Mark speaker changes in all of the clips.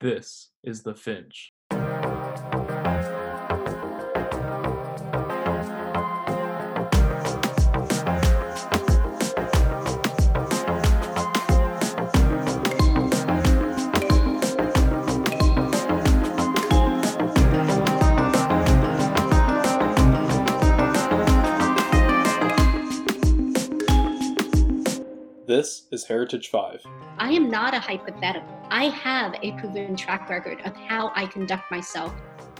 Speaker 1: This is The Finch. This is Heritage 5.
Speaker 2: I am not a hypothetical. I have a proven track record of how I conduct myself.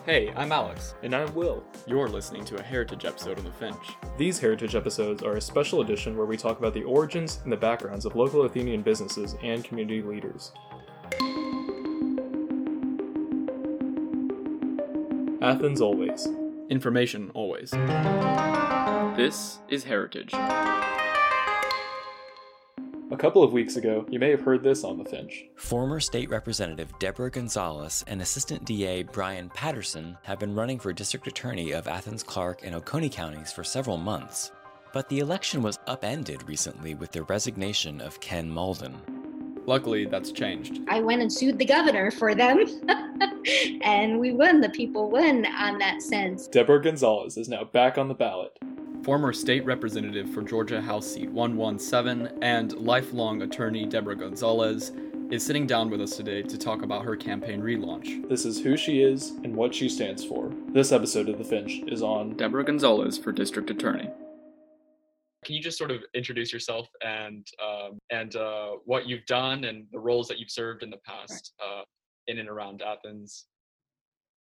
Speaker 3: Hey, I'm Alex.
Speaker 1: And I'm Will.
Speaker 3: You're listening to a Heritage episode of The Finch.
Speaker 1: These Heritage episodes are a special edition where we talk about the origins and the backgrounds of local Athenian businesses and community leaders. Athens always.
Speaker 3: Information always. This is Heritage.
Speaker 1: A couple of weeks ago, you may have heard this on the Finch.
Speaker 4: Former State Representative Deborah Gonzalez and Assistant DA Brian Patterson have been running for District Attorney of Athens, Clarke, and Oconee counties for several months. But the election was upended recently with the resignation of Ken Mauldin.
Speaker 3: Luckily, that's changed.
Speaker 2: I went and sued the governor for them, and we won. The people won on that sense.
Speaker 1: Deborah Gonzalez is now back on the ballot.
Speaker 3: Former state representative for Georgia House Seat 117 and lifelong attorney Deborah Gonzalez is sitting down with us today to talk about her campaign relaunch.
Speaker 1: This is who she is and what she stands for. This episode of The Finch is on
Speaker 3: Deborah Gonzalez for District Attorney.
Speaker 5: Can you just sort of introduce yourself and um, and uh, what you've done and the roles that you've served in the past uh, in and around Athens?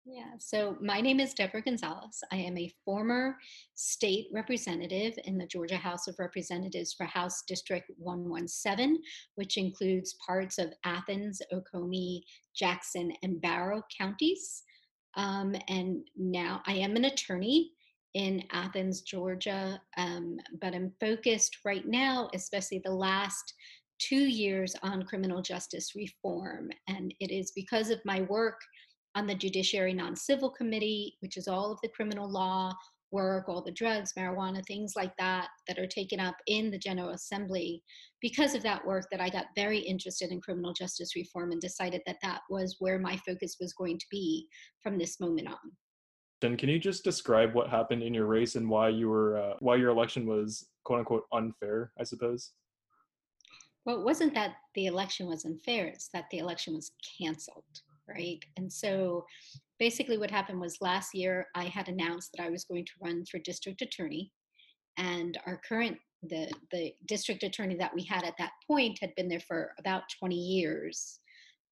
Speaker 2: Yeah, so my name is Deborah Gonzalez. I am a former state representative in the Georgia House of Representatives for House District 117, which includes parts of Athens, Oconee, Jackson, and Barrow counties. Um, and now I am an attorney in Athens, Georgia, um, but I'm focused right now, especially the last two years, on criminal justice reform. And it is because of my work on the Judiciary Non Civil Committee, which is all of the criminal law work, all the drugs, marijuana, things like that, that are taken up in the General Assembly. Because of that work, that I got very interested in criminal justice reform and decided that that was where my focus was going to be from this moment on.
Speaker 1: Then can you just describe what happened in your race and why you were uh, why your election was quote unquote unfair? I suppose.
Speaker 2: Well, it wasn't that the election was unfair; it's that the election was canceled right? And so basically what happened was last year I had announced that I was going to run for district attorney and our current the the district attorney that we had at that point had been there for about 20 years.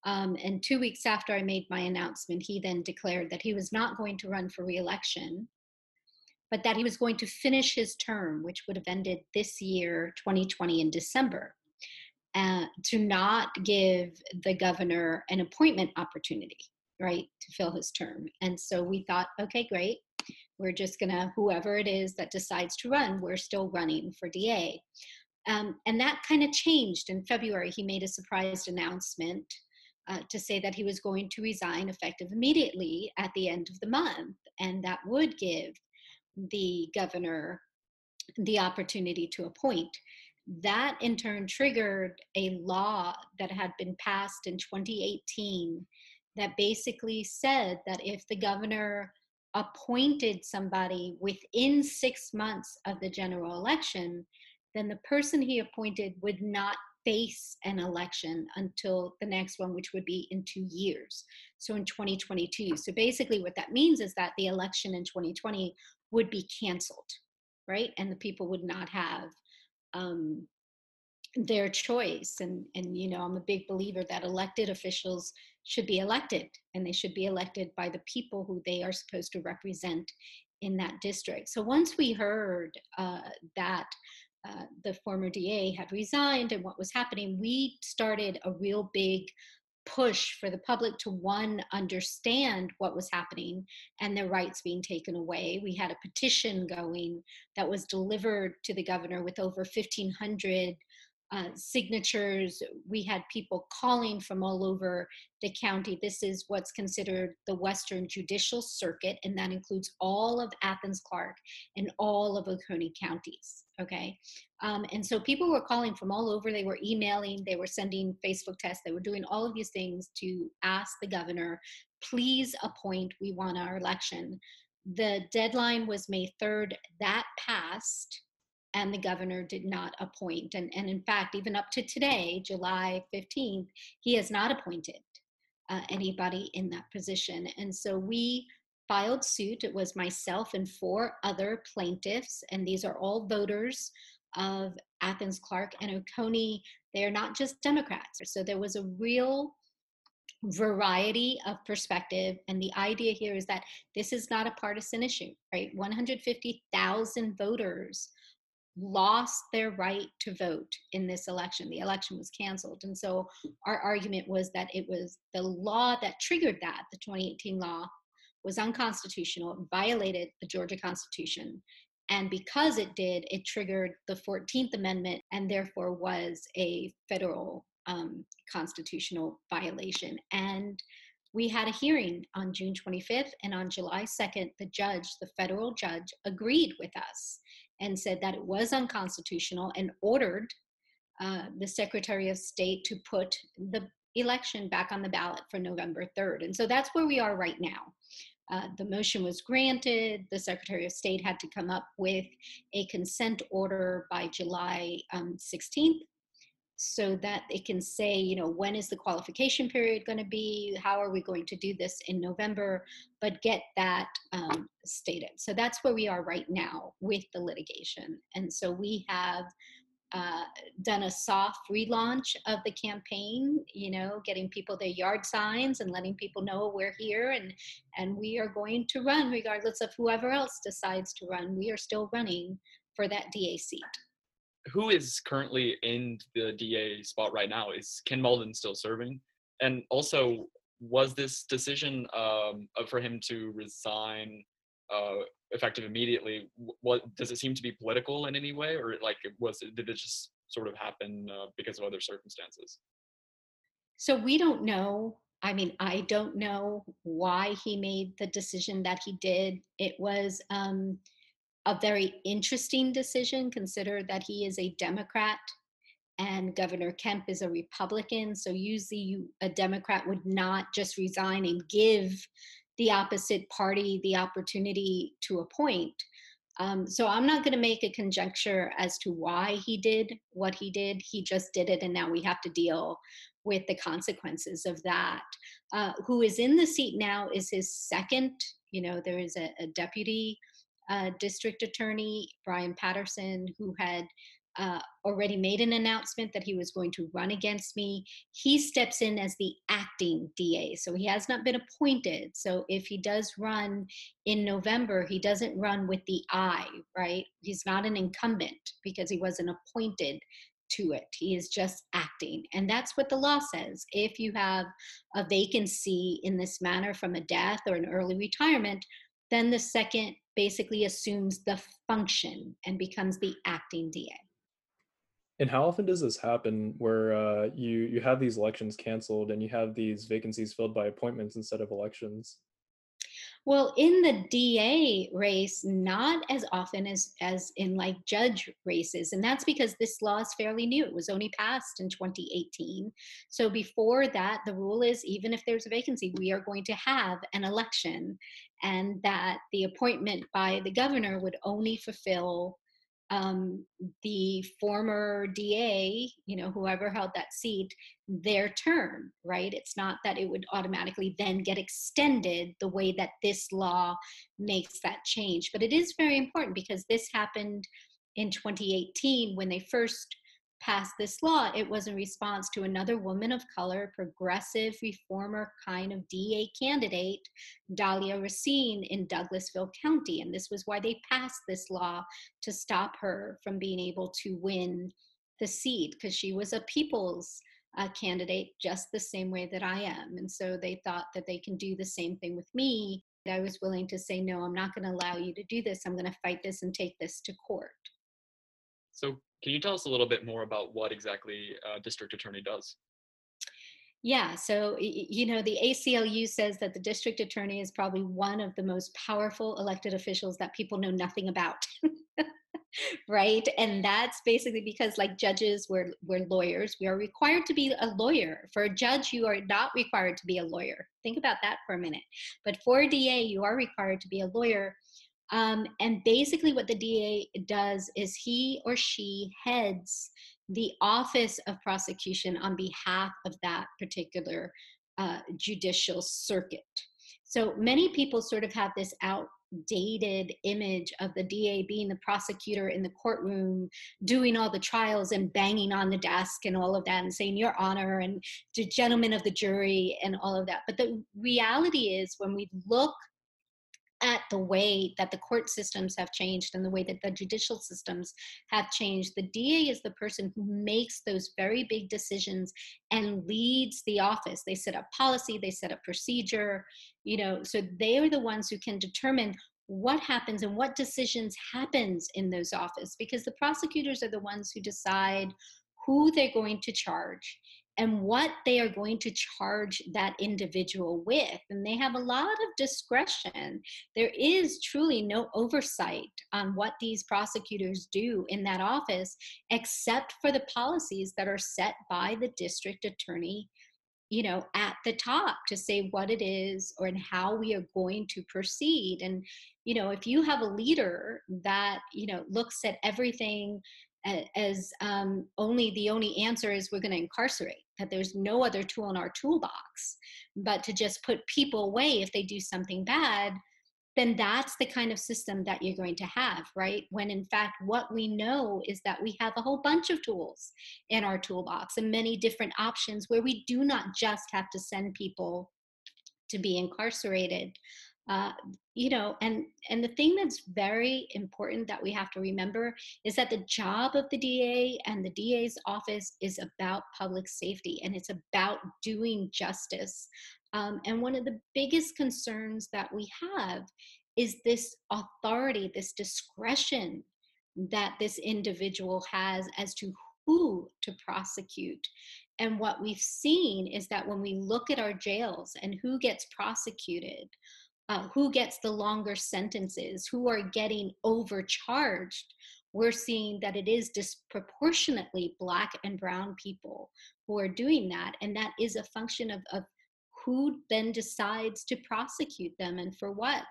Speaker 2: Um, and two weeks after I made my announcement, he then declared that he was not going to run for reelection, but that he was going to finish his term, which would have ended this year, 2020, in December uh, to not give the governor an appointment opportunity, right, to fill his term. And so we thought, okay, great. We're just gonna, whoever it is that decides to run, we're still running for DA. Um, and that kind of changed in February. He made a surprised announcement uh, to say that he was going to resign effective immediately at the end of the month. And that would give the governor the opportunity to appoint that in turn triggered a law that had been passed in 2018 that basically said that if the governor appointed somebody within six months of the general election, then the person he appointed would not face an election until the next one, which would be in two years. So in 2022. So basically, what that means is that the election in 2020 would be canceled, right? And the people would not have um, their choice and and you know i'm a big believer that elected officials should be elected and they should be elected by the people who they are supposed to represent in that district. So once we heard uh, that uh, the former da had resigned and what was happening we started a real big push for the public to one understand what was happening and their rights being taken away. We had a petition going that was delivered to the governor with over 1500 uh, signatures. We had people calling from all over the county. This is what's considered the Western Judicial Circuit, and that includes all of Athens Clarke and all of Oconee counties. Okay. Um, and so people were calling from all over. They were emailing, they were sending Facebook tests, they were doing all of these things to ask the governor, please appoint, we want our election. The deadline was May 3rd. That passed and the governor did not appoint. And, and in fact, even up to today, July 15th, he has not appointed uh, anybody in that position. And so we filed suit. It was myself and four other plaintiffs, and these are all voters of Athens Clarke and Oconee. They are not just Democrats. So there was a real variety of perspective and the idea here is that this is not a partisan issue right 150,000 voters lost their right to vote in this election. The election was canceled. And so our argument was that it was the law that triggered that, the 2018 law, was unconstitutional, it violated the Georgia Constitution. And because it did, it triggered the 14th Amendment and therefore was a federal um, constitutional violation. And we had a hearing on June 25th, and on July 2nd, the judge, the federal judge, agreed with us and said that it was unconstitutional and ordered uh, the Secretary of State to put the election back on the ballot for November 3rd. And so that's where we are right now. Uh, the motion was granted. The Secretary of State had to come up with a consent order by July um, 16th so that it can say, you know, when is the qualification period going to be? How are we going to do this in November? But get that um, stated. So that's where we are right now with the litigation. And so we have uh, done a soft relaunch of the campaign, you know, getting people their yard signs and letting people know we're here and and we are going to run regardless of whoever else decides to run. We are still running for that DA seat
Speaker 5: who is currently in the DA spot right now? Is Ken Mauldin still serving? And also, was this decision um, for him to resign uh, effective immediately? What does it seem to be political in any way, or like was it, did it just sort of happen uh, because of other circumstances?
Speaker 2: So we don't know. I mean, I don't know why he made the decision that he did. It was um, a very interesting decision. Consider that he is a Democrat and Governor Kemp is a Republican. So usually a Democrat would not just resign and give the opposite party the opportunity to appoint. Um, so I'm not going to make a conjecture as to why he did what he did. He just did it, and now we have to deal with the consequences of that. Uh, who is in the seat now is his second. You know, there is a, a deputy uh, district attorney Brian Patterson, who had uh, already made an announcement that he was going to run against me. He steps in as the acting DA, so he has not been appointed. So if he does run in November, he doesn't run with the I, right? He's not an incumbent because he wasn't appointed to it. He is just acting. And that's what the law says. If you have a vacancy in this manner from a death or an early retirement, then the second basically assumes the function and becomes the acting DA.
Speaker 1: And how often does this happen where uh, you you have these elections canceled and you have these vacancies filled by appointments instead of elections?
Speaker 2: Well, in the DA race, not as often as as in like judge races, and that's because this law is fairly new. It was only passed in 2018. So before that, the rule is even if there's a vacancy, we are going to have an election, and that the appointment by the governor would only fulfill um, the former DA, you know, whoever held that seat, their term, right? It's not that it would automatically then get extended the way that this law makes that change. But it is very important because this happened in 2018 when they first passed this law, it was in response to another woman of color, progressive reformer kind of DA candidate, Dalia Racine in Douglasville County. And this was why they passed this law to stop her from being able to win the seat because she was a people's uh, candidate just the same way that I am. And so they thought that they can do the same thing with me. I was willing to say, no, I'm not going to allow you to do this. I'm going to fight this and take this to court.
Speaker 5: So can you tell us a little bit more about what exactly a district attorney does?
Speaker 2: Yeah, so you know, the ACLU says that the district attorney is probably one of the most powerful elected officials that people know nothing about. right? And that's basically because like judges, we're we're lawyers. We are required to be a lawyer. For a judge, you are not required to be a lawyer. Think about that for a minute. But for a DA, you are required to be a lawyer. Um, and basically, what the DA does is he or she heads the office of prosecution on behalf of that particular uh, judicial circuit. So many people sort of have this outdated image of the DA being the prosecutor in the courtroom, doing all the trials and banging on the desk and all of that, and saying, Your Honor, and the gentlemen of the jury, and all of that. But the reality is, when we look at the way that the court systems have changed and the way that the judicial systems have changed. The DA is the person who makes those very big decisions and leads the office. They set up policy, they set up procedure, you know, so they are the ones who can determine what happens and what decisions happens in those offices because the prosecutors are the ones who decide who they're going to charge and what they are going to charge that individual with. And they have a lot of discretion. There is truly no oversight on what these prosecutors do in that office, except for the policies that are set by the district attorney you know at the top to say what it is or and how we are going to proceed and you know if you have a leader that you know looks at everything as um, only the only answer is we're going to incarcerate that there's no other tool in our toolbox but to just put people away if they do something bad then that's the kind of system that you're going to have right? When in fact what we know is that we have a whole bunch of tools in our toolbox and many different options where we do not just have to send people to be incarcerated uh, you know and and the thing that's very important that we have to remember is that the job of the da and the da's office is about public safety and it's about doing justice. Um, and one of the biggest concerns that we have is this authority this discretion that this individual has as to who to prosecute. And what we've seen is that when we look at our jails and who gets prosecuted uh, who gets the longer sentences, who are getting overcharged, we're seeing that it is disproportionately Black and Brown people who are doing that. And that is a function of, of who then decides to prosecute them and for what.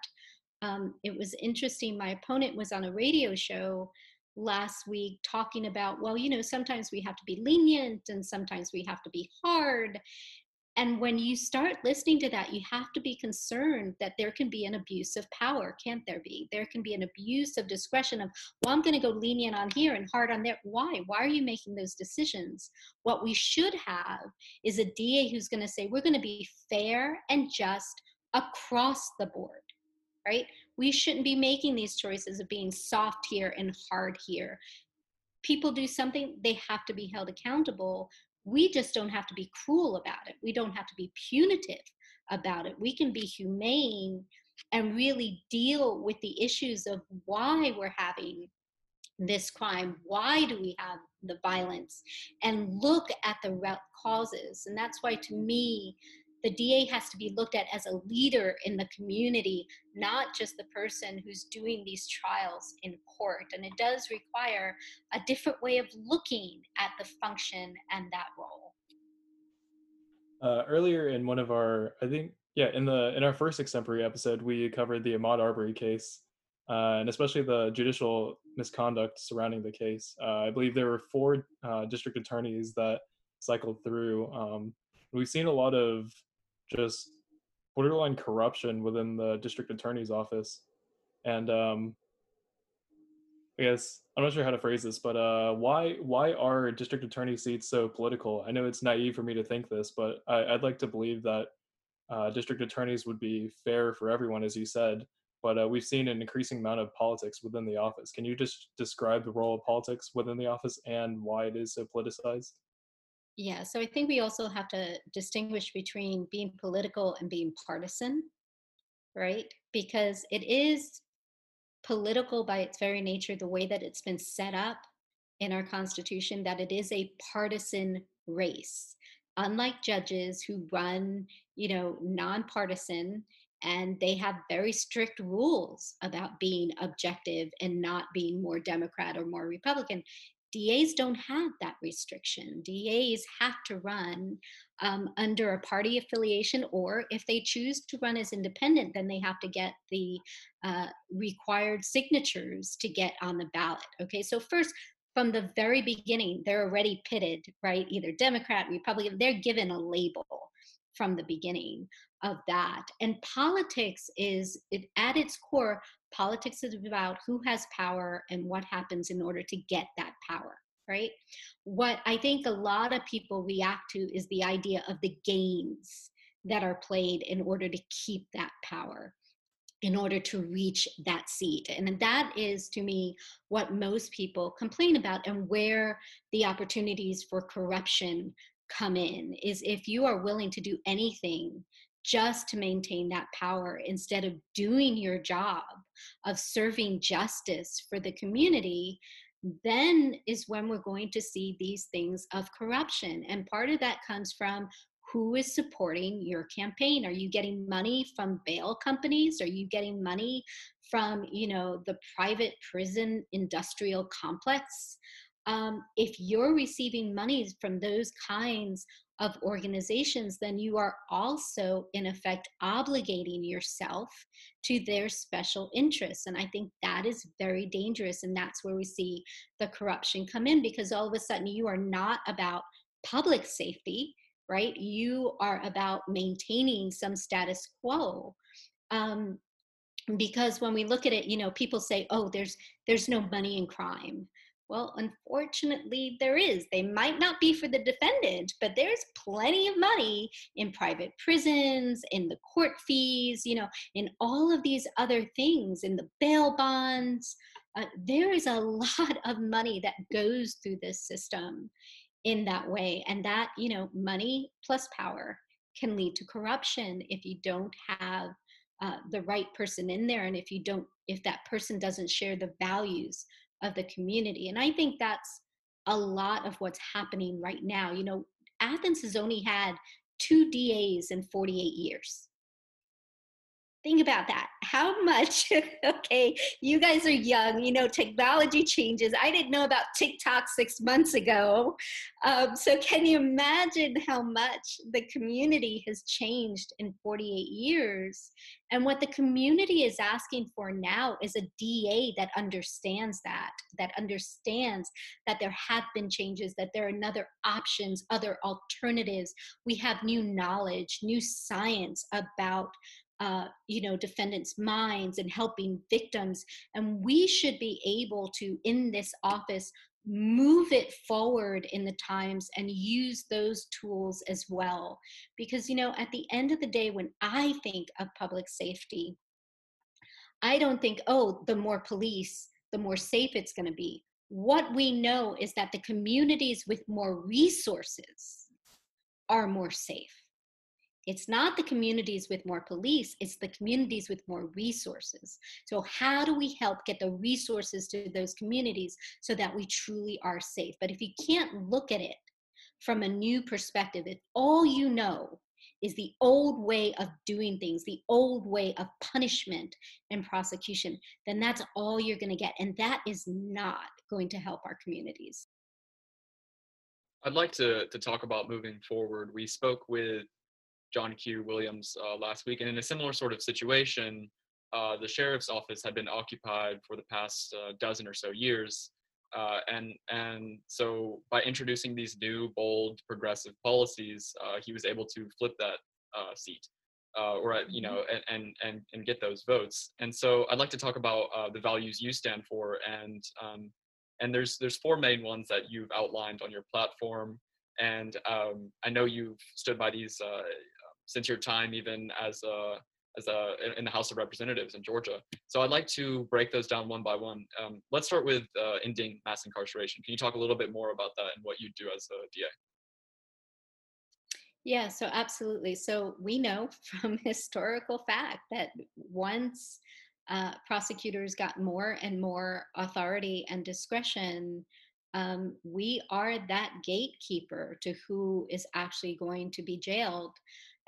Speaker 2: Um, it was interesting. My opponent was on a radio show last week talking about, well, you know, sometimes we have to be lenient and sometimes we have to be hard and when you start listening to that you have to be concerned that there can be an abuse of power can't there be? There can be an abuse of discretion of well i'm going to go lenient on here and hard on there. Why? Why are you making those decisions? What we should have is a da who's going to say we're going to be fair and just across the board right? We shouldn't be making these choices of being soft here and hard here. People do something they have to be held accountable we just don't have to be cruel about it. We don't have to be punitive about it. We can be humane and really deal with the issues of why we're having this crime. Why do we have the violence? And look at the root causes. And that's why, to me, the DA has to be looked at as a leader in the community, not just the person who's doing these trials in court. And it does require a different way of looking at the function and that role.
Speaker 1: Uh, earlier in one of our, I think, yeah, in the in our first extempore episode, we covered the Ahmaud Arbery case, uh, and especially the judicial misconduct surrounding the case. Uh, I believe there were four uh, district attorneys that cycled through. Um, we've seen a lot of just borderline corruption within the district attorney's office. And um, I guess I'm not sure how to phrase this, but uh, why why are district attorney seats so political? I know it's naive for me to think this, but I, would like to believe that uh, district attorneys would be fair for everyone, as you said. But uh, we've seen an increasing amount of politics within the office. Can you just describe the role of politics within the office and why it is so politicized?
Speaker 2: Yeah, so I think we also have to distinguish between being political and being partisan, right? Because it is political by its very nature, the way that it's been set up in our Constitution that it is a partisan race. Unlike judges who run, you know, nonpartisan and they have very strict rules about being objective and not being more Democrat or more Republican. DAs don't have that restriction. DAs have to run um, under a party affiliation, or if they choose to run as independent, then they have to get the uh, required signatures to get on the ballot. Okay, so first, from the very beginning, they're already pitted, right? Either Democrat, Republican, they're given a label from the beginning of that. And politics is, it, at its core, politics is about who has power and what happens in order to get that power, right? What I think a lot of people react to is the idea of the games that are played in order to keep that power in order to reach that seat. And that is, to me, what most people complain about and where the opportunities for corruption come in is if you are willing to do anything just to maintain that power instead of doing your job of serving justice for the community then is when we're going to see these things of corruption. And part of that comes from who is supporting your campaign. Are you getting money from bail companies? Are you getting money from you know the private prison industrial complex um, if you're receiving monies from those kinds of organizations, then you are also, in effect, obligating yourself to their special interests. And I think that is very dangerous. And that's where we see the corruption come in because all of a sudden you are not about public safety, right? You are about maintaining some status quo. Um, because when we look at it, you know, people say, oh, there's there's no money in crime. Well, unfortunately, there is. They might not be for the defendant, but there's plenty of money in private prisons, in the court fees, you know, in all of these other things, in the bail bonds. Uh, there is a lot of money that goes through this system in that way. And that, you know, money plus power can lead to corruption if you don't have uh, the right person in there and if you don't if that person doesn't share the values of the community. And I think that's a lot of what's happening right now. You know, Athens has only had two DAs in 48 years think about that. How much okay you guys are young you know technology changes. I didn't know about tiktok six months ago. Um, so can you imagine how much the community has changed in 48 years? And what the community is asking for now is a da that understands that that understands that there have been changes that there are other options other alternatives. We have new knowledge new science about uh, you know defendants minds and helping victims and we should be able to in this office move it forward in the times and use those tools as well. Because you know at the end of the day when i think of public safety i don't think oh the more police the more safe it's going to be. What we know is that the communities with more resources are more safe it's not the communities with more police, it's the communities with more resources. So, how do we help get the resources to those communities so that we truly are safe? But if you can't look at it from a new perspective, if all you know is the old way of doing things, the old way of punishment and prosecution, then that's all you're going to get. And that is not going to help our communities.
Speaker 5: I'd like to, to talk about moving forward. We spoke with John Q. Williams uh, last week. And in a similar sort of situation, uh, the sheriff's office had been occupied for the past uh, dozen or so years. Uh, and and so by introducing these new bold progressive policies, uh, he was able to flip that uh, seat, or you know, mm-hmm. and, and and get those votes. And so I'd like to talk about the values you stand for, and um, and there's there's four main ones that you've outlined on your platform and um, I know you've stood by these uh, since your time even as a as a in the House of Representatives in Georgia. So I'd like to break those down one by one. Um, let's start with uh, ending mass incarceration. Can you talk a little bit more about that and what you do as a DA?
Speaker 2: Yeah, so absolutely. So we know from historical fact that once uh, prosecutors got more and more authority and discretion, um, we are that gatekeeper to who is actually going to be jailed.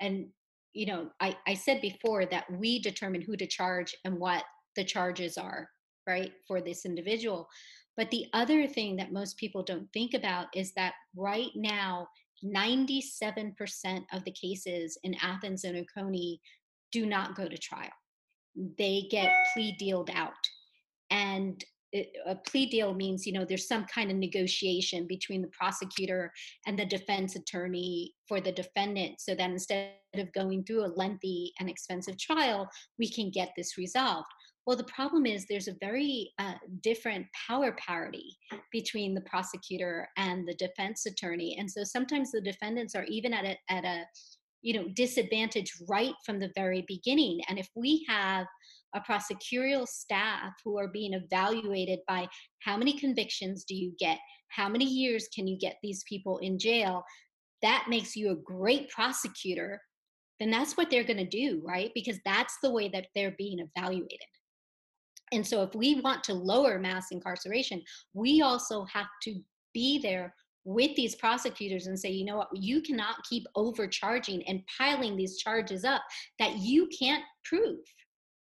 Speaker 2: And, you know, I, I said before that we determine who to charge and what the charges are, right, for this individual. But the other thing that most people don't think about is that right now, 97% of the cases in Athens and Oconee do not go to trial. They get plea dealed out. And a plea deal means you know there's some kind of negotiation between the prosecutor and the defense attorney for the defendant so that instead of going through a lengthy and expensive trial we can get this resolved. Well the problem is there's a very uh, different power parity between the prosecutor and the defense attorney and so sometimes the defendants are even at a, at a you know disadvantage right from the very beginning and if we have a prosecutorial staff who are being evaluated by how many convictions do you get? How many years can you get these people in jail? That makes you a great prosecutor. Then that's what they're going to do, right? Because that's the way that they're being evaluated. And so, if we want to lower mass incarceration, we also have to be there with these prosecutors and say, you know what, you cannot keep overcharging and piling these charges up that you can't prove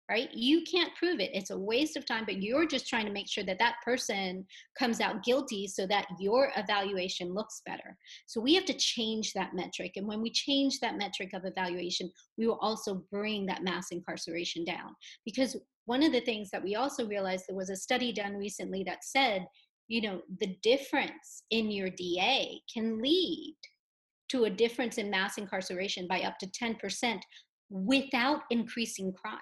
Speaker 2: right? You can't prove it. It's a waste of time, but you're just trying to make sure that that person comes out guilty so that your evaluation looks better. So we have to change that metric. And when we change that metric of evaluation, we will also bring that mass incarceration down. Because one of the things that we also realized there was a study done recently that said, you know, the difference in your DA can lead to a difference in mass incarceration by up to 10% without increasing crime.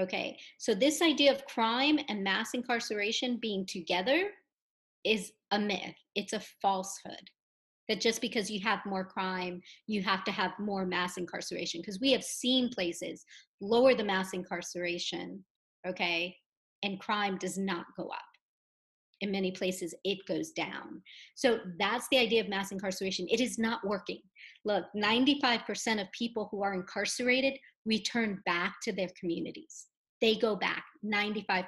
Speaker 2: Okay, so this idea of crime and mass incarceration being together is a myth, it's a falsehood. That just because you have more crime, you have to have more mass incarceration. Because we have seen places lower the mass incarceration, okay, and crime does not go up. In many places, it goes down. So that's the idea of mass incarceration. It is not working. Look, 95% of people who are incarcerated return back to their communities. They go back 95%.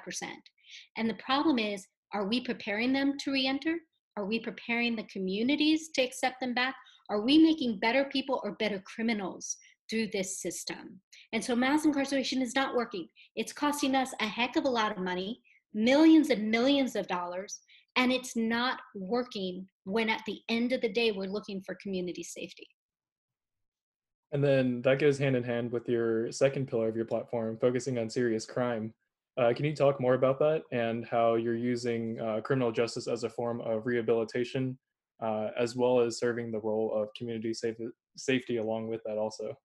Speaker 2: And the problem is, are we preparing them to reenter? Are we preparing the communities to accept them back? Are we making better people or better criminals through this system? And so mass incarceration is not working. It's costing us a heck of a lot of money, millions and millions of dollars, and it's not working when at the end of the day we're looking for community safety.
Speaker 1: And then that goes hand in hand with your second pillar of your platform, focusing on serious crime. Uh, can you talk more about that and how you're using uh, criminal justice as a form of rehabilitation, uh, as well as serving the role of community safe- safety along with that also?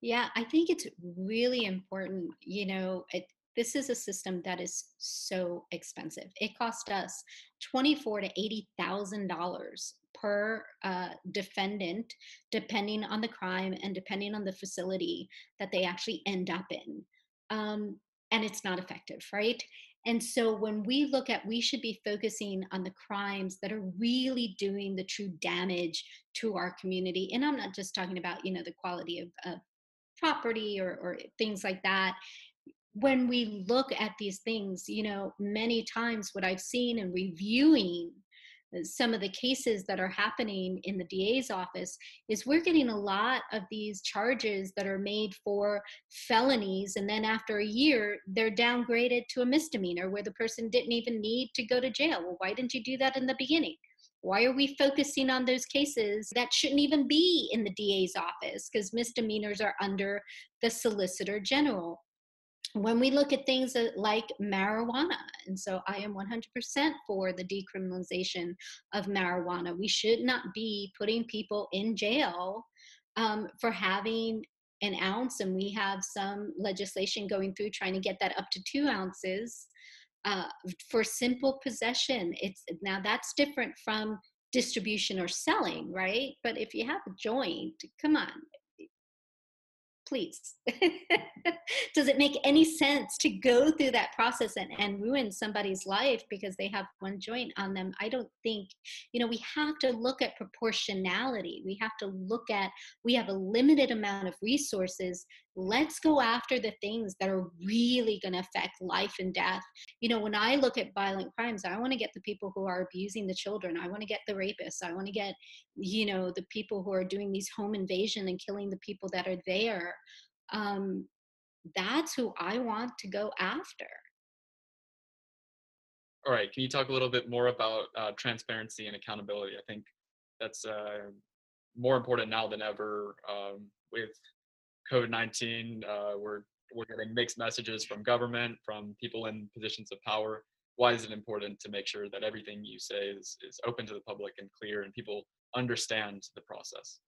Speaker 2: Yeah, I think it's really important. You know, it, this is a system that is so expensive. It cost us twenty-four to eighty thousand dollars per uh, defendant, depending on the crime and depending on the facility that they actually end up in. Um, and it's not effective, right? And so when we look at, we should be focusing on the crimes that are really doing the true damage to our community. And I'm not just talking about, you know, the quality of, of property or, or things like that when we look at these things, you know, many times what I've seen in reviewing some of the cases that are happening in the DA's office is we're getting a lot of these charges that are made for felonies and then after a year they're downgraded to a misdemeanor where the person didn't even need to go to jail. Well, why didn't you do that in the beginning? Why are we focusing on those cases that shouldn't even be in the DA's office because misdemeanors are under the Solicitor General? When we look at things like marijuana, and so I am 100% for the decriminalization of marijuana, we should not be putting people in jail um, for having an ounce, and we have some legislation going through trying to get that up to two ounces uh, for simple possession. It's now that's different from distribution or selling, right? But if you have a joint, come on, please. Does it make any sense to go through that process and, and ruin somebody's life because they have one joint on them? I don't think you know we have to look at proportionality. We have to look at we have a limited amount of resources let's go after the things that are really going to affect life and death. You know when i look at violent crimes i want to get the people who are abusing the children. I want to get the rapists. I want to get you know the people who are doing these home invasion and killing the people that are there. Um, that's who i want to go after.
Speaker 5: All right can you talk a little bit more about uh, transparency and accountability? I think that's uh, more important now than ever um, with COVID nineteen. Uh, we're we're getting mixed messages from government, from people in positions of power. Why is it important to make sure that everything you say is is open to the public and clear, and people understand the process?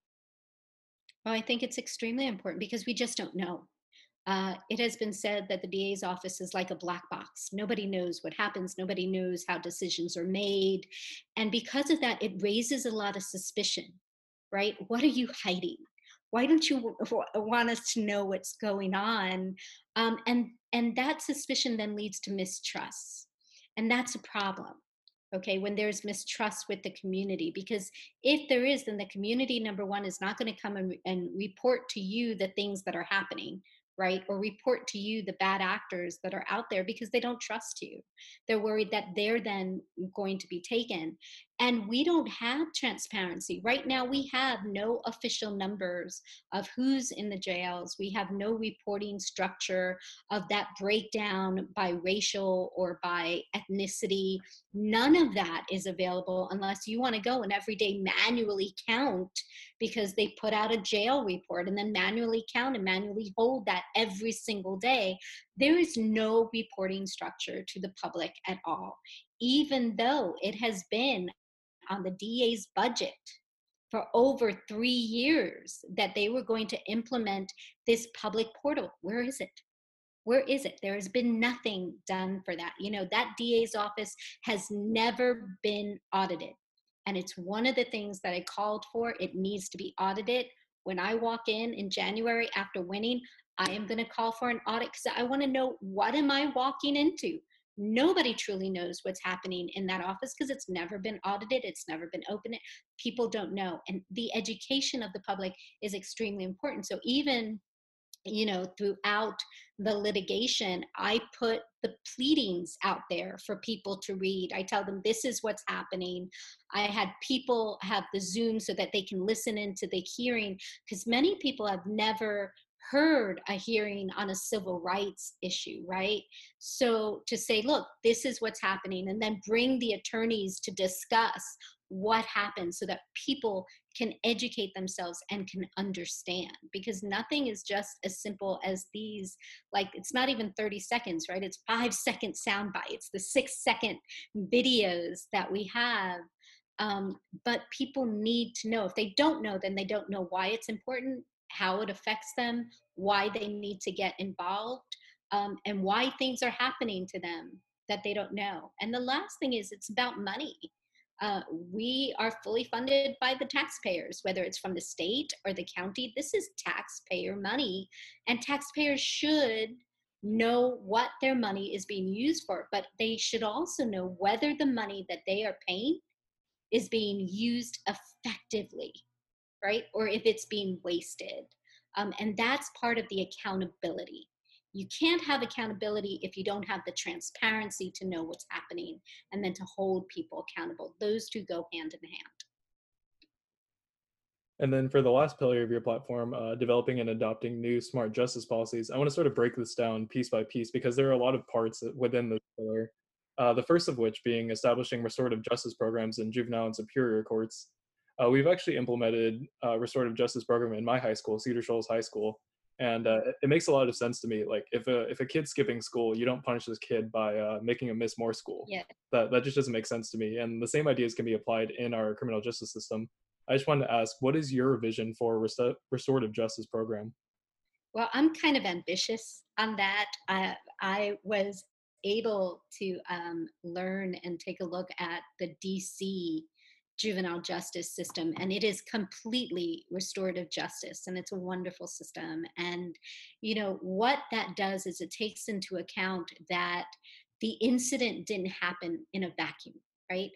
Speaker 2: Well, I think it's extremely important because we just don't know. Uh, it has been said that the DA's office is like a black box. Nobody knows what happens. Nobody knows how decisions are made. And because of that, it raises a lot of suspicion, right? What are you hiding? Why don't you want us to know what's going on um, and and that suspicion then leads to mistrust and that's a problem okay when there's mistrust with the community because if there is then the community number one is not going to come and, and report to you the things that are happening right? Or report to you the bad actors that are out there because they don't trust you. They're worried that they're then going to be taken. And we don't have transparency. Right now, we have no official numbers of who's in the jails. We have no reporting structure of that breakdown by racial or by ethnicity. None of that is available unless you want to go and every day manually count because they put out a jail report and then manually count and manually hold that every single day. There is no reporting structure to the public at all, even though it has been on the DA's budget for over three years that they were going to implement this public portal. Where is it? Where is it? There has been nothing done for that. You know, that DA's office has never been audited. And it's one of the things that I called for. It needs to be audited. When I walk in in January after winning, I am going to call for an audit because I want to know what am I walking into? Nobody truly knows what's happening in that office because it's never been audited, it's never been opened. People don't know. And the education of the public is extremely important. So even you know throughout the litigation i put the pleadings out there for people to read i tell them this is what's happening i had people have the zoom so that they can listen into the hearing because many people have never heard a hearing on a civil rights issue, right? So to say, look, this is what's happening, and then bring the attorneys to discuss what happened so that people can educate themselves and can understand because nothing is just as simple as these like it's not even 30 seconds right it's five second sound bites the six second videos that we have um, but people need to know if they don't know then they don't know why it's important how it affects them, why they need to get involved, um, and why things are happening to them that they don't know. And the last thing is it's about money. Uh, we are fully funded by the taxpayers, whether it's from the state or the county. This is taxpayer money, and taxpayers should know what their money is being used for, but they should also know whether the money that they are paying is being used effectively right? Or if it's being wasted. Um, and that's part of the accountability. You can't have accountability if you don't have the transparency to know what's happening and then to hold people accountable. Those two go hand in hand.
Speaker 1: And then for the last pillar of your platform, uh, developing and adopting new smart justice policies, I want to sort of break this down piece by piece because there are a lot of parts within this pillar. Uh, the first of which being establishing restorative justice programs in juvenile and superior courts uh, we've actually implemented a restorative justice program in my high school, Cedar Shoals High School, and uh, it, makes a lot of sense to me. Like if a if a kid's skipping school, you don't punish this kid by uh, making him miss more school.
Speaker 2: Yeah.
Speaker 1: That that just doesn't make sense to me. And the same ideas can be applied in our criminal justice system. I just wanted to ask, what is your vision for a rest- restorative justice program?
Speaker 2: Well, I'm kind of ambitious on that. I I was able to um, learn and take a look at the DC juvenile justice system and it is completely restorative justice and it's a wonderful system. And you know what that does is it takes into account that the incident didn't happen in a vacuum right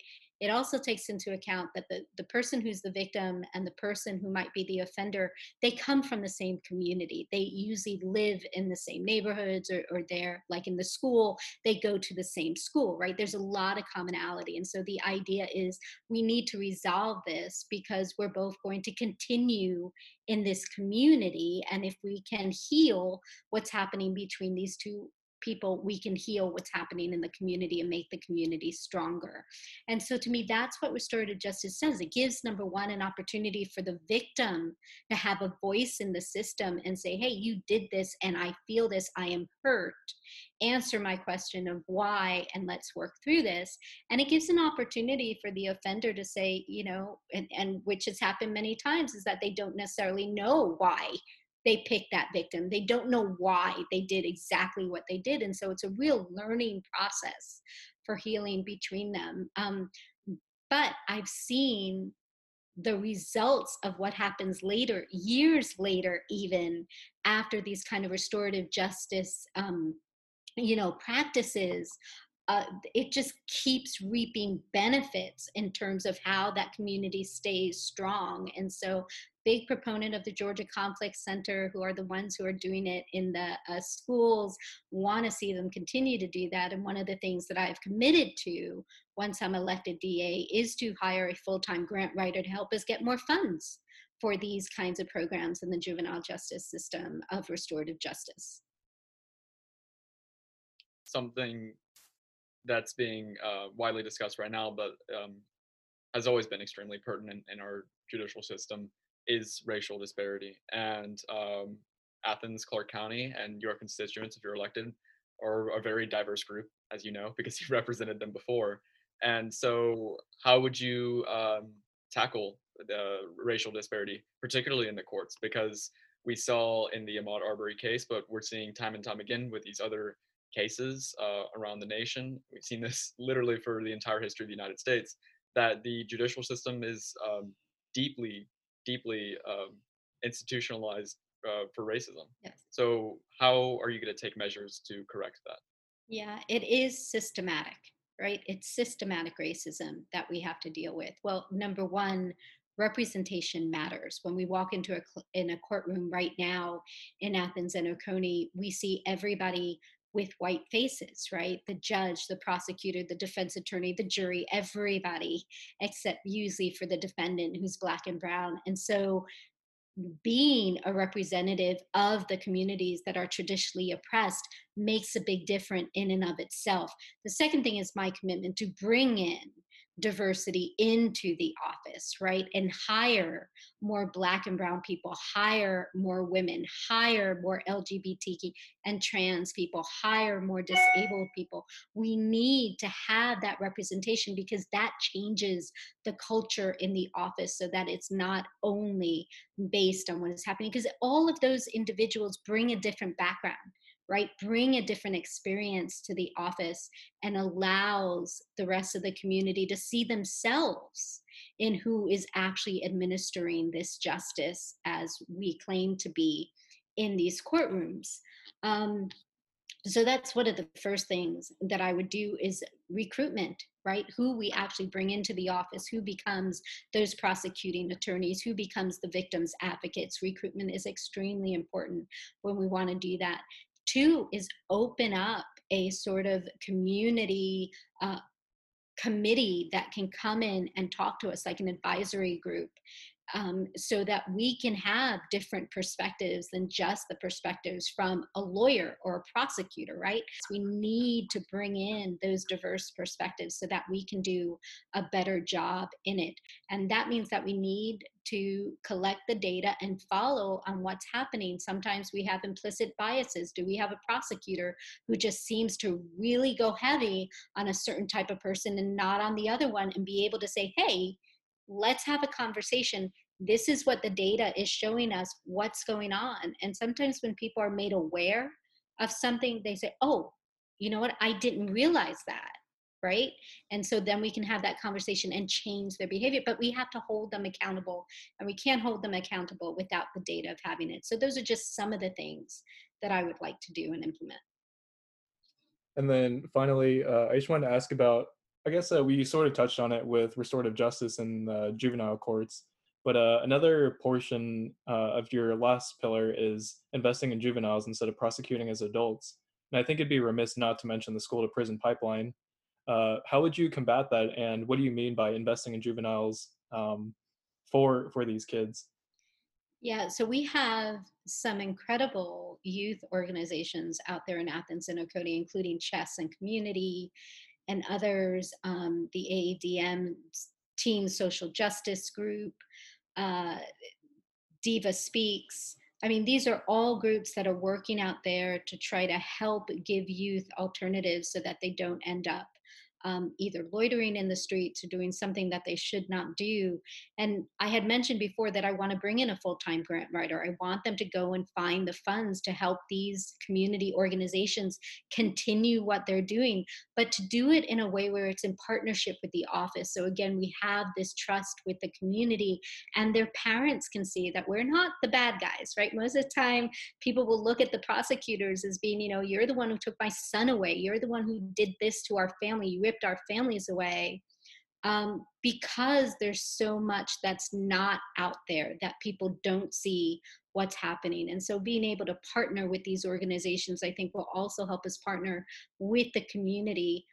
Speaker 2: it also takes into account that the, the person who's the victim and the person who might be the offender, they come from the same community. They usually live in the same neighborhoods or, or they're like in the school, they go to the same school, right? There's a lot of commonality. And so the idea is we need to resolve this because we're both going to continue in this community. And if we can heal what's happening between these two people, we can heal what's happening in the community and make the community stronger. And so to me, that's what restorative justice says. It gives, number one, an opportunity for the victim to have a voice in the system and say, hey, you did this and I feel this, I am hurt. Answer my question of why and let's work through this. And it gives an opportunity for the offender to say, you know, and, and which has happened many times, is that they don't necessarily know why they picked that victim. They don't know why they did exactly what they did. And so it's a real learning process for healing between them. Um, but I've seen the results of what happens later, years later, even after these kind of restorative justice, um, you know, practices uh, it just keeps reaping benefits in terms of how that community stays strong. And so, big proponent of the Georgia Conflict Center, who are the ones who are doing it in the uh, schools, want to see them continue to do that. And one of the things that I've committed to once I'm elected DA is to hire a full time grant writer to help us get more funds for these kinds of programs in the juvenile justice system of restorative justice.
Speaker 5: Something that's being uh, widely discussed right now, but um, has always been extremely pertinent in our judicial system, is racial disparity. And um, Athens, Clarke County, and your constituents, if you're elected, are a very diverse group, as you know, because you represented them before. And so, how would you um, tackle the racial disparity, particularly in the courts? Because we saw in the Ahmaud Arbery case, but we're seeing time and time again with these other cases uh, around the nation. We've seen this literally for the entire history of the United States that the judicial system is um, deeply, deeply um, institutionalized uh, for racism.
Speaker 2: Yes.
Speaker 5: So, how are you going to take measures to correct that?
Speaker 2: Yeah, it is systematic, right? It's systematic racism that we have to deal with. Well, number one, representation matters. When we walk into a in a courtroom right now in Athens and Oconee, we see everybody with white faces, right? The judge, the prosecutor, the defense attorney, the jury, everybody, except usually for the defendant who's black and brown. And so being a representative of the communities that are traditionally oppressed makes a big difference in and of itself. The second thing is my commitment to bring in diversity into the office, right? And hire more Black and Brown people, hire more women, hire more LGBTQ and trans people, hire more disabled people. We need to have that representation because that changes the culture in the office so that it's not only based on what is happening, because all of those individuals bring a different background right? Bring a different experience to the office and allows the rest of the community to see themselves in who is actually administering this justice as we claim to be in these courtrooms. Um, so that's one of the first things that I would do is recruitment, right? Who we actually bring into the office, who becomes those prosecuting attorneys, who becomes the victims advocates. Recruitment is extremely important when we want to do that. Two is open up a sort of community uh, committee that can come in and talk to us, like an advisory group, um, so that we can have different perspectives than just the perspectives from a lawyer or a prosecutor, right? We need to bring in those diverse perspectives so that we can do a better job in it. And that means that we need to collect the data and follow on what's happening. Sometimes we have implicit biases. Do we have a prosecutor who just seems to really go heavy on a certain type of person and not on the other one and be able to say, hey, let's have a conversation. This is what the data is showing us what's going on. And sometimes when people are made aware of something they say oh you know what? I didn't realize that right? And so then we can have that conversation and change their behavior but we have to hold them accountable and we can't hold them accountable without the data of having it. So those are just some of the things that i would like to do and implement.
Speaker 1: And then finally uh, i just wanted to ask about I guess uh, we sort of touched on it with restorative justice in juvenile courts, but uh, another portion uh, of your last pillar is investing in juveniles instead of prosecuting as adults. And I think it'd be remiss not to mention the school to prison pipeline. Uh, how would you combat that, and what do you mean by investing in juveniles um, for for these kids?
Speaker 2: Yeah, so we have some incredible youth organizations out there in Athens and Oconee, including Chess and Community and others, um, the AADM Teen Social Justice Group, uh, Diva Speaks. I mean, these are all groups that are working out there to try to help give youth alternatives so that they don't end up um, either loitering in the streets or doing something that they should not do. And I had mentioned before that I want to bring in a full time grant writer. I want them to go and find the funds to help these community organizations continue what they're doing, but to do it in a way where it's in partnership with the office. So again, we have this trust with the community and their parents can see that we're not the bad guys, right? Most of the time, people will look at the prosecutors as being, you know, you're the one who took my son away. You're the one who did this to our family. You ripped our families away um, because there's so much that's not out there that people don't see what's happening. And so being able to partner with these organizations, I think will also help us partner with the community.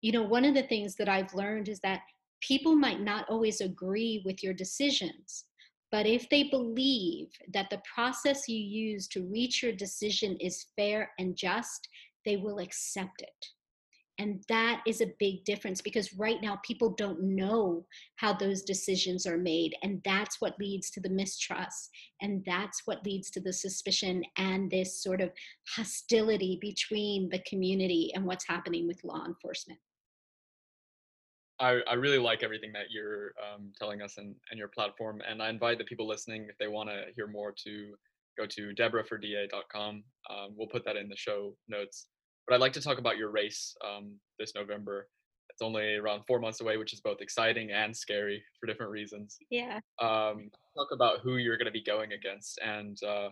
Speaker 2: You know, one of the things that I've learned is that people might not always agree with your decisions. But if they believe that the process you use to reach your decision is fair and just, they will accept it. And that is a big difference because right now people don't know how those decisions are made. And that's what leads to the mistrust. And that's what leads to the suspicion and this sort of hostility between the community and what's happening with law enforcement.
Speaker 5: I, I really like everything that you're um, telling us and, and your platform. And I invite the people listening, if they want to hear more, to go to deborahforda.com. Um, we'll put that in the show notes. But I'd like to talk about your race um, this November. It's only around four months away, which is both exciting and scary for different reasons.
Speaker 2: Yeah.
Speaker 5: Um, talk about who you're going to be going against and uh,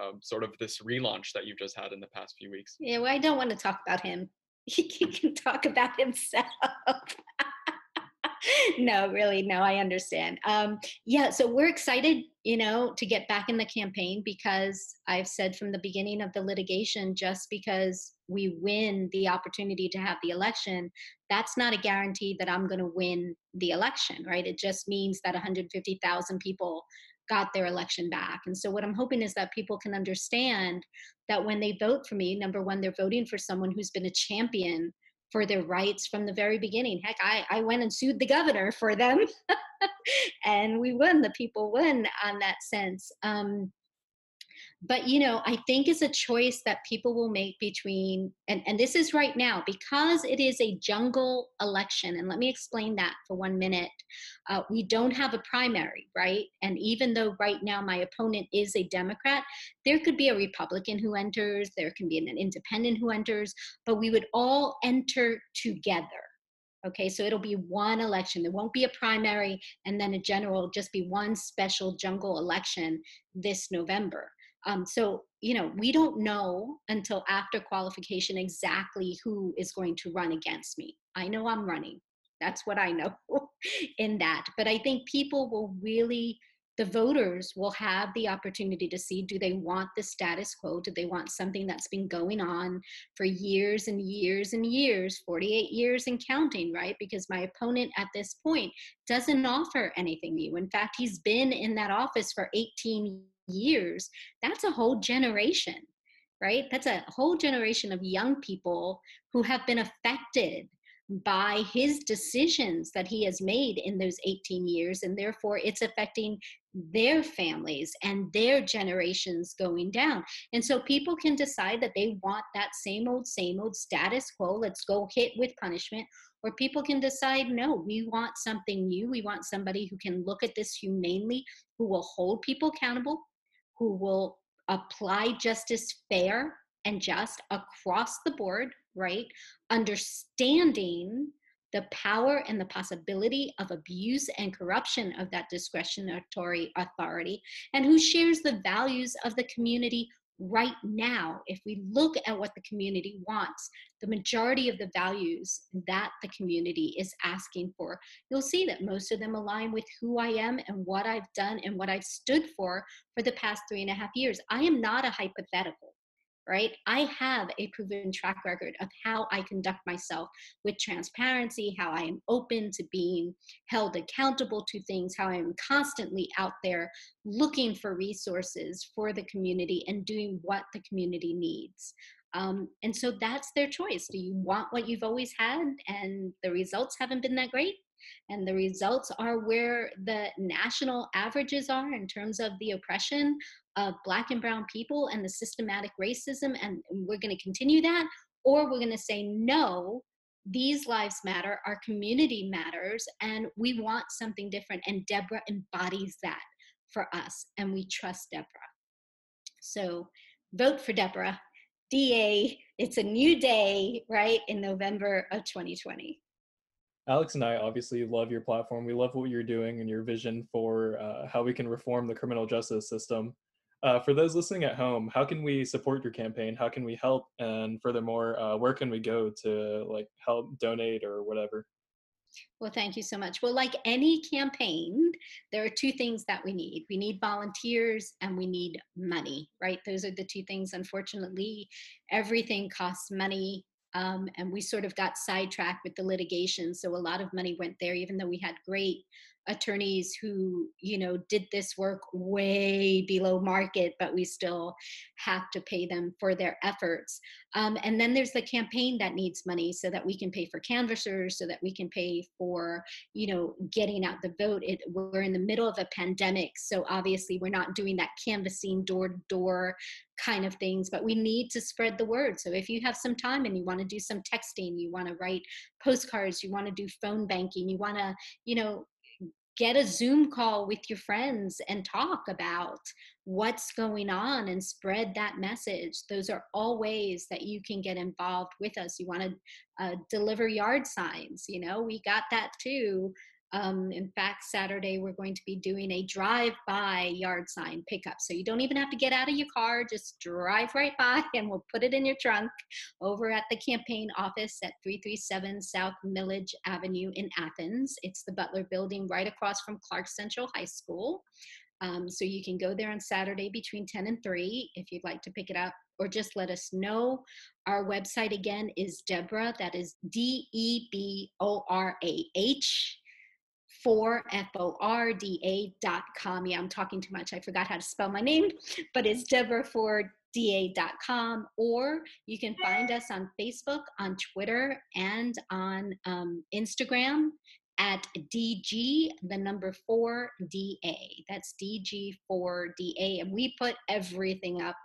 Speaker 5: um, sort of this relaunch that you've just had in the past few weeks.
Speaker 2: Yeah, well, I don't want to talk about him. He can talk about himself. no, really, no, I understand. Um, yeah, so we're excited, you know, to get back in the campaign because I've said from the beginning of the litigation, just because we win the opportunity to have the election, that's not a guarantee that I'm going to win the election, right? It just means that 150,000 people got their election back. And so, what I'm hoping is that people can understand that when they vote for me, number one, they're voting for someone who's been a champion for their rights from the very beginning. Heck, I, I went and sued the governor for them, and we won. The people won on that sense. Um, but you know i think it's a choice that people will make between and, and this is right now because it is a jungle election and let me explain that for one minute uh, we don't have a primary right and even though right now my opponent is a democrat there could be a republican who enters there can be an independent who enters but we would all enter together Okay, so it'll be one election. There won't be a primary and then a general, just be one special jungle election this November. Um, so, you know, we don't know until after qualification exactly who is going to run against me. I know I'm running. That's what I know in that. But I think people will really, the voters will have the opportunity to see do they want the status quo? Do they want something that's been going on for years and years and years, 48 years and counting, right? Because my opponent at this point doesn't offer anything new. In fact, he's been in that office for 18 years, that's a whole generation, right? That's a whole generation of young people who have been affected by his decisions that he has made in those 18 years and therefore it's affecting their families and their generations going down and so people can decide that they want that same old same old status quo let's go hit with punishment or people can decide no we want something new we want somebody who can look at this humanely who will hold people accountable who will apply justice fair and just across the board, right? Understanding the power and the possibility of abuse and corruption of that discretionary authority, and who shares the values of the community right now, if we look at what the community wants, the majority of the values that the community is asking for, you'll see that most of them align with who I am and what I've done and what I've stood for for the past three and a half years. I am not a hypothetical right? I have a proven track record of how I conduct myself with transparency, how I am open to being held accountable to things, how I am constantly out there looking for resources for the community and doing what the community needs. Um, and so that's their choice. Do you want what you've always had and the results haven't been that great? And the results are where the national averages are in terms of the oppression of black and brown people and the systematic racism and we're going to continue that or we're going to say no these lives matter our community matters and we want something different and deborah embodies that for us and we trust deborah. So vote for deborah. Da it's a new day right in november of 2020
Speaker 1: Alex and I obviously love your platform. We love what you're doing and your vision for uh, how we can reform the criminal justice system. Uh, for those listening at home, how can we support your campaign? How can we help? And furthermore, uh, where can we go to like help donate or whatever?
Speaker 2: Well, thank you so much. Well, like any campaign, there are two things that we need. We need volunteers and we need money, right? Those are the two things. Unfortunately, everything costs money um, and we sort of got sidetracked with the litigation. So a lot of money went there, even though we had great attorneys who you know did this work way below market but we still have to pay them for their efforts. Um, and then there's the campaign that needs money so that we can pay for canvassers so that we can pay for you know getting out the vote. It, we're in the middle of a pandemic so obviously we're not doing that canvassing door to door kind of things but we need to spread the word. So if you have some time and you want to do some texting you want to write postcards you want to do phone banking you want to you know get a Zoom call with your friends and talk about what's going on and spread that message. Those are all ways that you can get involved with us. You want to uh, deliver yard signs, you know, we got that too. Um, in fact, Saturday we're going to be doing a drive-by yard sign pickup. So you don't even have to get out of your car, just drive right by and we'll put it in your trunk over at the campaign office at 337 South Milledge Avenue in Athens. It's the Butler building right across from Clarke Central High School. Um, so you can go there on Saturday between 10 and 3 if you'd like to pick it up or just let us know. Our website again is Deborah, that is D E B O R A H for F-O-R-D-A dot com. Yeah, I'm talking too much. I forgot how to spell my name, but it's Deborah Ford da.com or you can find us on facebook on twitter and on um, instagram at dg the number 4 da that's dg 4 da and we put everything up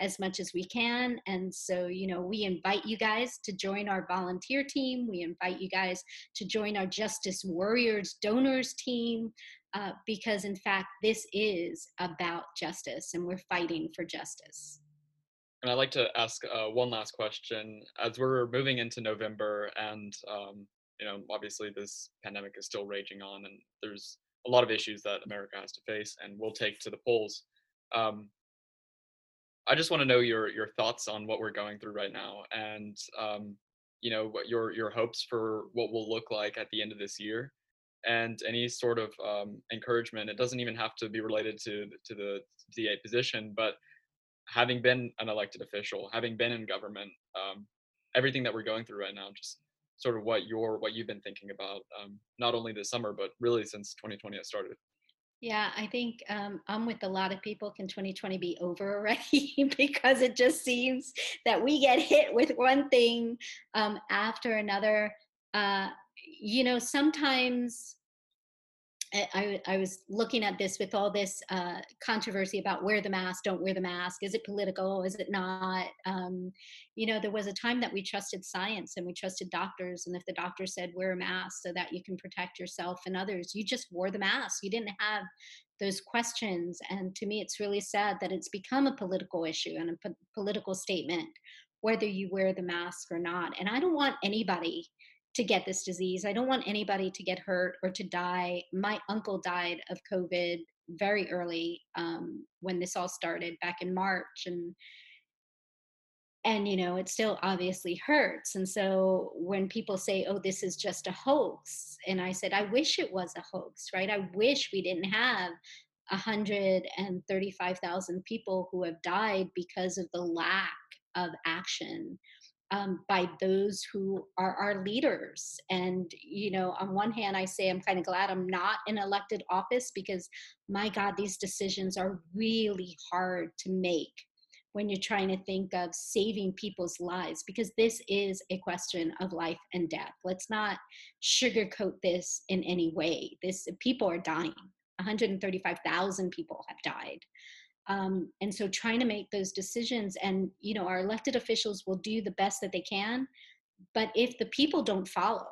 Speaker 2: as much as we can. And so, you know, we invite you guys to join our volunteer team. We invite you guys to join our Justice Warriors donors team. Uh, because in fact, this is about justice and we're fighting for justice.
Speaker 5: And I'd like to ask uh, one last question. As we're moving into November, and um, you know, obviously this pandemic is still raging on, and there's a lot of issues that America has to face, and we'll take to the polls. Um, I just want to know your your thoughts on what we're going through right now, and um, you know what your your hopes for what will look like at the end of this year, and any sort of um, encouragement. It doesn't even have to be related to to the DA position, but having been an elected official, having been in government, um, everything that we're going through right now, just sort of what your what you've been thinking about, um, not only this summer, but really since 2020 has started.
Speaker 2: Yeah, I think um, I'm with a lot of people. Can 2020 be over already? because it just seems that we get hit with one thing um, after another. Uh, you know, sometimes I, I, was looking at this with all this uh, controversy about wear the mask, don't wear the mask. Is it political? Is it not? Um, you know, there was a time that we trusted science and we trusted doctors. And if the doctor said wear a mask so that you can protect yourself and others, you just wore the mask. You didn't have those questions. And to me, it's really sad that it's become a political issue and a po- political statement, whether you wear the mask or not. And I don't want anybody to get this disease. I don't want anybody to get hurt or to die. My uncle died of COVID very early um, when this all started back in March, and and you know it still obviously hurts and so when people say oh this is just a hoax and i said i wish it was a hoax right i wish we didn't have 135,000 people who have died because of the lack of action um, by those who are our leaders. And, you know, on one hand, I say I'm kind of glad I'm not in elected office because, my God, these decisions are really hard to make when you're trying to think of saving people's lives because this is a question of life and death. Let's not sugarcoat this in any way. This people are dying. 135,000 people have died um, and so trying to make those decisions and you know our elected officials will do the best that they can but if the people don't follow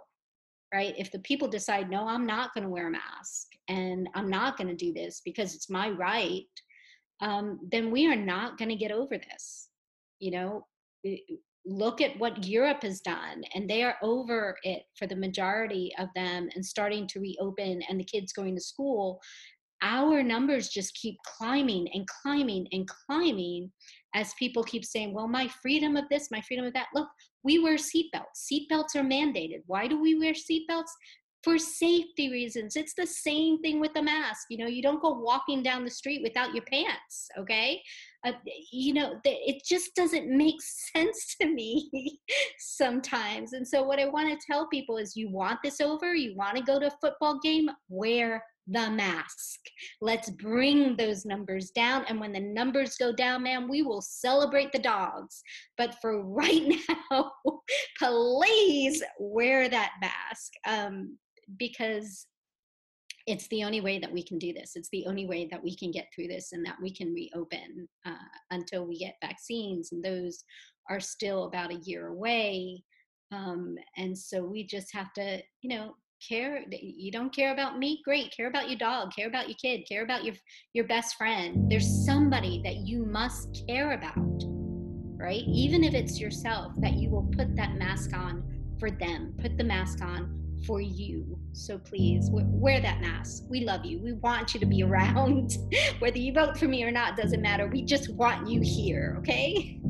Speaker 2: right if the people decide no i'm not going to wear a mask and i'm not going to do this because it's my right um, then we are not going to get over this. You know, look at what Europe has done, and they are over it for the majority of them and starting to reopen, and the kids going to school. Our numbers just keep climbing and climbing and climbing as people keep saying, Well, my freedom of this, my freedom of that. Look, we wear seatbelts. Seatbelts are mandated. Why do we wear seatbelts? for safety reasons. It's the same thing with the mask. You know, you don't go walking down the street without your pants, okay? Uh, you know, it just doesn't make sense to me sometimes. And so, what I want to tell people is you want this over, you want to go to a football game, wear the mask. Let's bring those numbers down. And when the numbers go down, man, we will celebrate the dogs. But for right now, please wear that mask. Um, because it's the only way that we can do this. It's the only way that we can get through this and that we can reopen uh, until we get vaccines. And those are still about a year away. Um, and so we just have to, you know, care. You don't care about me? Great. Care about your dog. Care about your kid. Care about your your best friend. There's somebody that you must care about, right? Even if it's yourself, that you will put that mask on for them. Put the mask on for you. So please wear that mask. We love you. We want you to be around. Whether you vote for me or not doesn't matter. We just want you here, okay?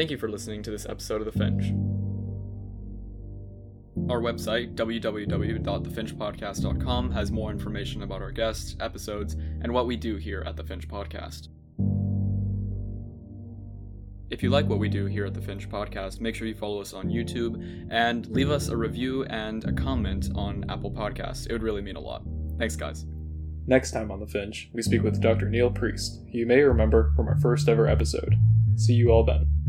Speaker 3: Thank you for listening to this episode of The Finch. Our website, www.thefinchpodcast.com, has more information about our guests, episodes, and what we do here at The Finch Podcast. If you like what we do here at the Finch Podcast, make sure you follow us on YouTube and leave us a review and a comment on Apple Podcasts. It would really mean a lot. Thanks, guys.
Speaker 1: Next time on The Finch, we speak with Dr. Neil Priest, who you may remember from our first ever episode. See you all then.